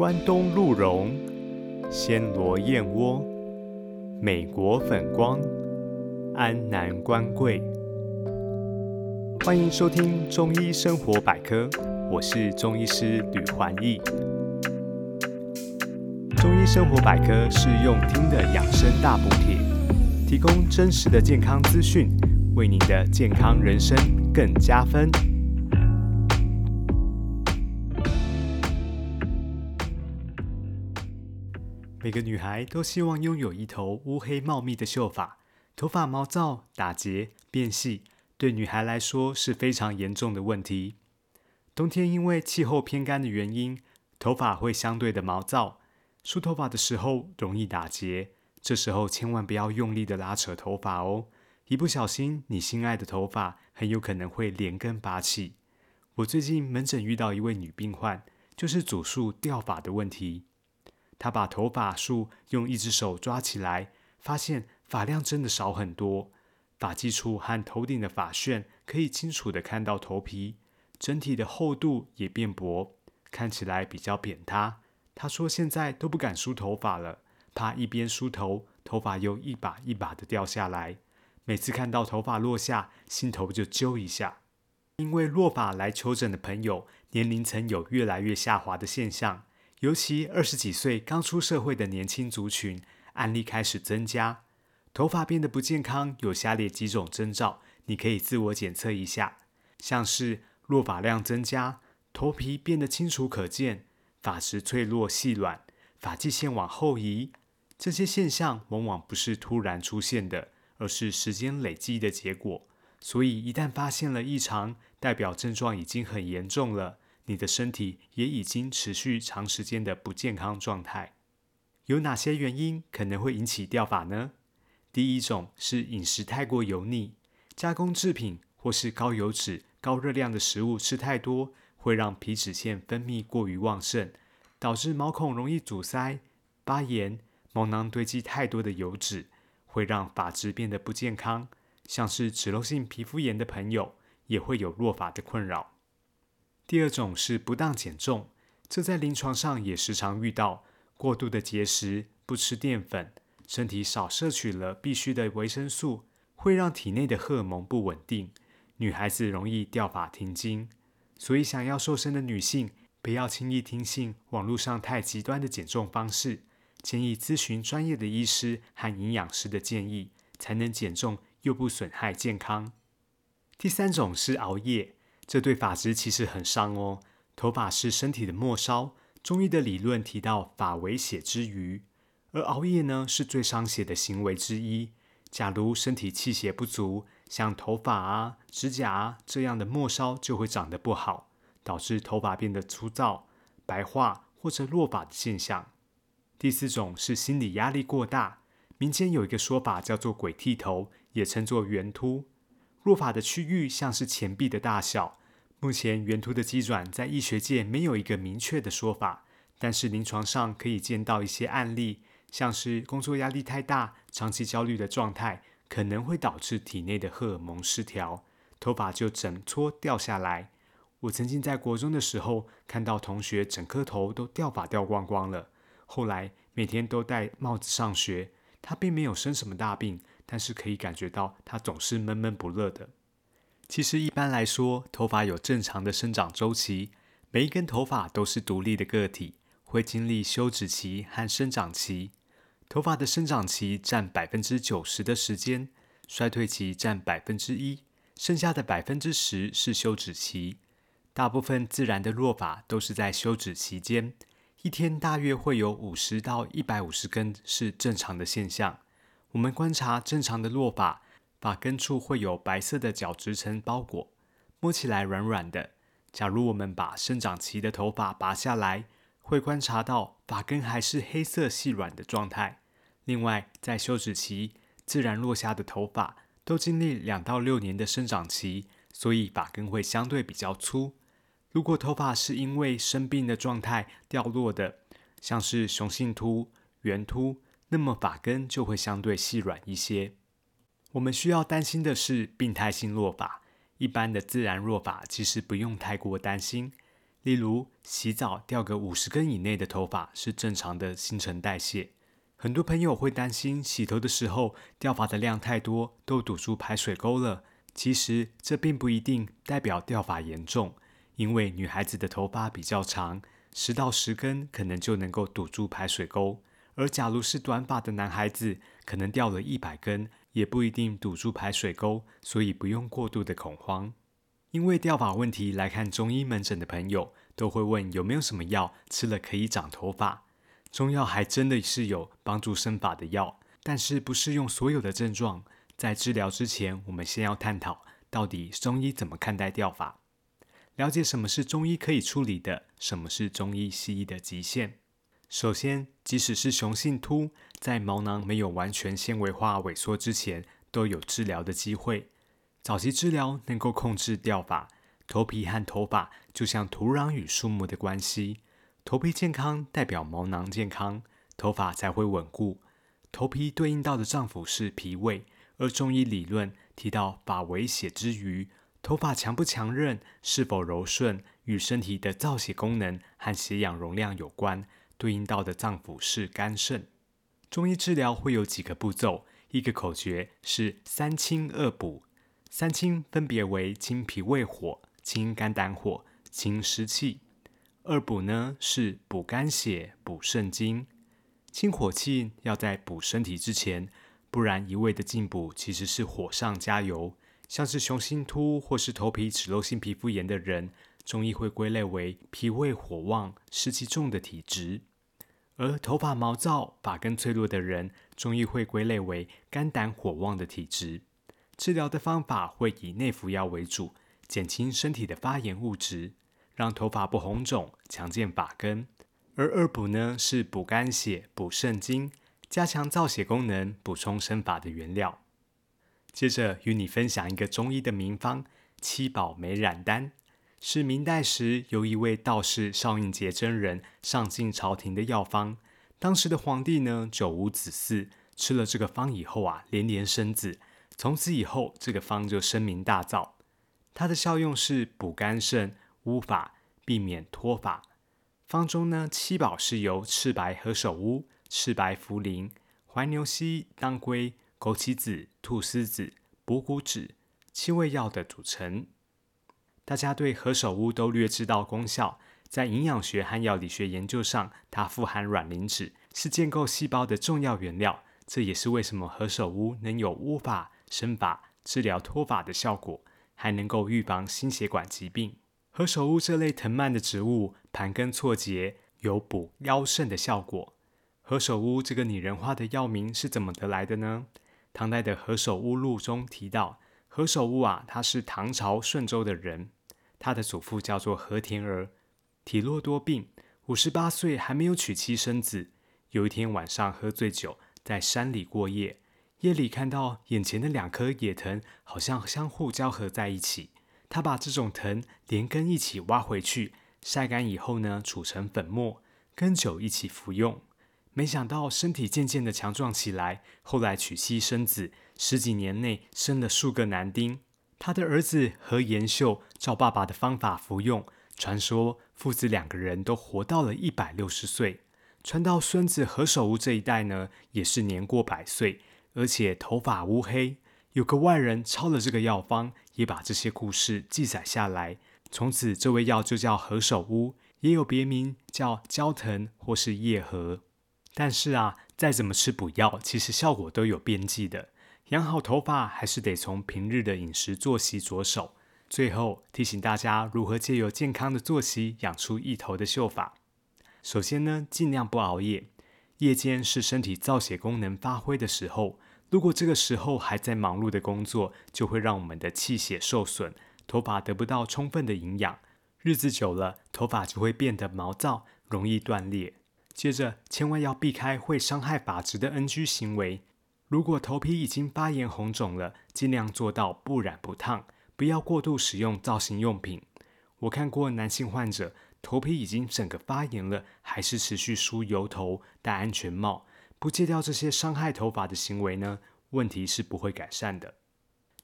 关东鹿茸、暹罗燕窝、美国粉光、安南关桂。欢迎收听中医生活百科，我是中医师吕环义。中医生活百科是用听的养生大补帖，提供真实的健康资讯，为您的健康人生更加分。每个女孩都希望拥有一头乌黑茂密的秀发，头发毛躁、打结、变细，对女孩来说是非常严重的问题。冬天因为气候偏干的原因，头发会相对的毛躁，梳头发的时候容易打结，这时候千万不要用力的拉扯头发哦，一不小心你心爱的头发很有可能会连根拔起。我最近门诊遇到一位女病患，就是主诉掉发的问题。他把头发束用一只手抓起来，发现发量真的少很多。发际处和头顶的发旋可以清楚的看到头皮，整体的厚度也变薄，看起来比较扁塌。他说现在都不敢梳头发了，怕一边梳头，头发又一把一把的掉下来。每次看到头发落下，心头就揪一下。因为落发来求诊的朋友年龄层有越来越下滑的现象。尤其二十几岁刚出社会的年轻族群，案例开始增加，头发变得不健康，有下列几种征兆，你可以自我检测一下，像是落发量增加，头皮变得清楚可见，发质脆弱细软，发际线往后移，这些现象往往不是突然出现的，而是时间累积的结果，所以一旦发现了异常，代表症状已经很严重了。你的身体也已经持续长时间的不健康状态，有哪些原因可能会引起掉发呢？第一种是饮食太过油腻，加工制品或是高油脂、高热量的食物吃太多，会让皮脂腺分泌过于旺盛，导致毛孔容易阻塞、发炎，毛囊堆积太多的油脂，会让发质变得不健康。像是脂漏性皮肤炎的朋友，也会有落发的困扰。第二种是不当减重，这在临床上也时常遇到。过度的节食，不吃淀粉，身体少摄取了必需的维生素，会让体内的荷尔蒙不稳定，女孩子容易掉发停经。所以，想要瘦身的女性，不要轻易听信网络上太极端的减重方式，建议咨询专业的医师和营养师的建议，才能减重又不损害健康。第三种是熬夜。这对发质其实很伤哦。头发是身体的末梢，中医的理论提到发为血之余，而熬夜呢是最伤血的行为之一。假如身体气血不足，像头发啊、指甲啊这样的末梢就会长得不好，导致头发变得粗糙、白化或者落发的现象。第四种是心理压力过大，民间有一个说法叫做“鬼剃头”，也称作圆秃。落发的区域像是钱币的大小。目前圆秃的机转在医学界没有一个明确的说法，但是临床上可以见到一些案例，像是工作压力太大、长期焦虑的状态，可能会导致体内的荷尔蒙失调，头发就整撮掉下来。我曾经在国中的时候看到同学整颗头都掉发掉光光了，后来每天都戴帽子上学，他并没有生什么大病，但是可以感觉到他总是闷闷不乐的。其实一般来说，头发有正常的生长周期，每一根头发都是独立的个体，会经历休止期和生长期。头发的生长期占百分之九十的时间，衰退期占百分之一，剩下的百分之十是休止期。大部分自然的落发都是在休止期间，一天大约会有五十到一百五十根是正常的现象。我们观察正常的落发。发根处会有白色的角质层包裹，摸起来软软的。假如我们把生长期的头发拔下来，会观察到发根还是黑色细软的状态。另外，在休止期，自然落下的头发都经历两到六年的生长期，所以发根会相对比较粗。如果头发是因为生病的状态掉落的，像是雄性秃、圆秃，那么发根就会相对细软一些。我们需要担心的是病态性落发，一般的自然落发其实不用太过担心。例如，洗澡掉个五十根以内的头发是正常的新陈代谢。很多朋友会担心洗头的时候掉发的量太多，都堵住排水沟了。其实这并不一定代表掉发严重，因为女孩子的头发比较长，十到十根可能就能够堵住排水沟。而假如是短发的男孩子，可能掉了一百根，也不一定堵住排水沟，所以不用过度的恐慌。因为掉发问题来看中医门诊的朋友，都会问有没有什么药吃了可以长头发。中药还真的是有帮助生发的药，但是不适用所有的症状。在治疗之前，我们先要探讨到底中医怎么看待掉发，了解什么是中医可以处理的，什么是中医西医的极限。首先，即使是雄性秃，在毛囊没有完全纤维化萎缩之前，都有治疗的机会。早期治疗能够控制掉发。头皮和头发就像土壤与树木的关系。头皮健康代表毛囊健康，头发才会稳固。头皮对应到的脏腑是脾胃，而中医理论提到发为血之余，头发强不强韧、是否柔顺，与身体的造血功能和血氧容量有关。对应到的脏腑是肝肾。中医治疗会有几个步骤，一个口诀是三清二补。三清分别为清脾胃火、清肝胆火、清湿气。二补呢是补肝血、补肾精，清火气要在补身体之前，不然一味的进补其实是火上加油。像是雄性秃或是头皮脂漏性皮肤炎的人，中医会归类为脾胃火旺、湿气重的体质；而头发毛躁、发根脆弱的人，中医会归类为肝胆火旺的体质。治疗的方法会以内服药为主，减轻身体的发炎物质。让头发不红肿，强健发根；而二补呢，是补肝血、补肾精，加强造血功能，补充生发的原料。接着与你分享一个中医的名方——七宝美染丹，是明代时由一位道士邵应节真人上进朝廷的药方。当时的皇帝呢，久无子嗣，吃了这个方以后啊，连连生子。从此以后，这个方就声名大噪。它的效用是补肝肾。乌发避免脱发，方中呢七宝是由赤白何首乌、赤白茯苓、怀牛膝、当归、枸杞子、菟丝子、补骨脂七味药的组成。大家对何首乌都略知道功效，在营养学和药理学研究上，它富含卵磷脂，是建构细胞的重要原料。这也是为什么何首乌能有乌发、生发、治疗脱发的效果，还能够预防心血管疾病。何首乌这类藤蔓的植物，盘根错节，有补腰肾的效果。何首乌这个拟人化的药名是怎么得来的呢？唐代的《何首乌录》中提到，何首乌啊，他是唐朝顺州的人，他的祖父叫做何田儿，体弱多病，五十八岁还没有娶妻生子。有一天晚上喝醉酒，在山里过夜，夜里看到眼前的两棵野藤好像相互交合在一起。他把这种藤连根一起挖回去，晒干以后呢，煮成粉末，跟酒一起服用。没想到身体渐渐的强壮起来。后来娶妻生子，十几年内生了数个男丁。他的儿子何延秀照爸爸的方法服用，传说父子两个人都活到了一百六十岁。传到孙子何首乌这一代呢，也是年过百岁，而且头发乌黑。有个外人抄了这个药方，也把这些故事记载下来。从此，这味药就叫何首乌，也有别名叫焦藤或是叶荷。但是啊，再怎么吃补药，其实效果都有边际的。养好头发，还是得从平日的饮食作息着手。最后提醒大家，如何借由健康的作息养出一头的秀发。首先呢，尽量不熬夜。夜间是身体造血功能发挥的时候。如果这个时候还在忙碌的工作，就会让我们的气血受损，头发得不到充分的营养，日子久了，头发就会变得毛躁，容易断裂。接着，千万要避开会伤害发质的 NG 行为。如果头皮已经发炎红肿了，尽量做到不染不烫，不要过度使用造型用品。我看过男性患者，头皮已经整个发炎了，还是持续梳油头、戴安全帽。不戒掉这些伤害头发的行为呢，问题是不会改善的。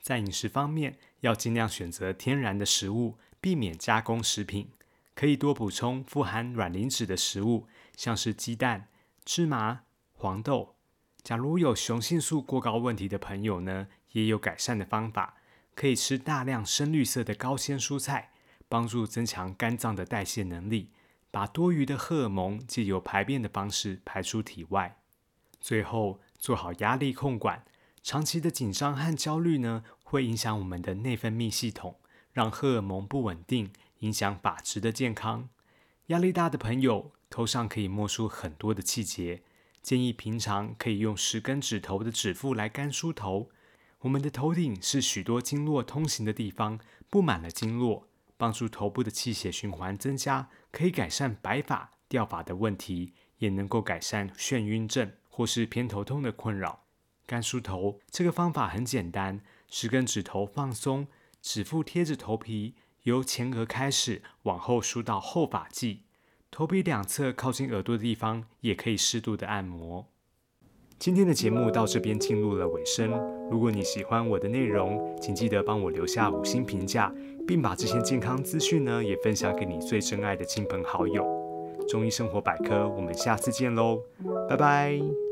在饮食方面，要尽量选择天然的食物，避免加工食品。可以多补充富含卵磷脂的食物，像是鸡蛋、芝麻、黄豆。假如有雄性素过高问题的朋友呢，也有改善的方法，可以吃大量深绿色的高纤蔬菜，帮助增强肝脏的代谢能力，把多余的荷尔蒙借由排便的方式排出体外。最后，做好压力控管。长期的紧张和焦虑呢，会影响我们的内分泌系统，让荷尔蒙不稳定，影响发质的健康。压力大的朋友，头上可以摸出很多的气节，建议平常可以用十根指头的指腹来干梳头。我们的头顶是许多经络通行的地方，布满了经络，帮助头部的气血循环增加，可以改善白发掉发的问题，也能够改善眩晕症或是偏头痛的困扰。干梳头这个方法很简单，十根指头放松，指腹贴着头皮，由前额开始往后梳到后发际，头皮两侧靠近耳朵的地方也可以适度的按摩。今天的节目到这边进入了尾声，如果你喜欢我的内容，请记得帮我留下五星评价，并把这些健康资讯呢也分享给你最珍爱的亲朋好友。中医生活百科，我们下次见喽，拜拜。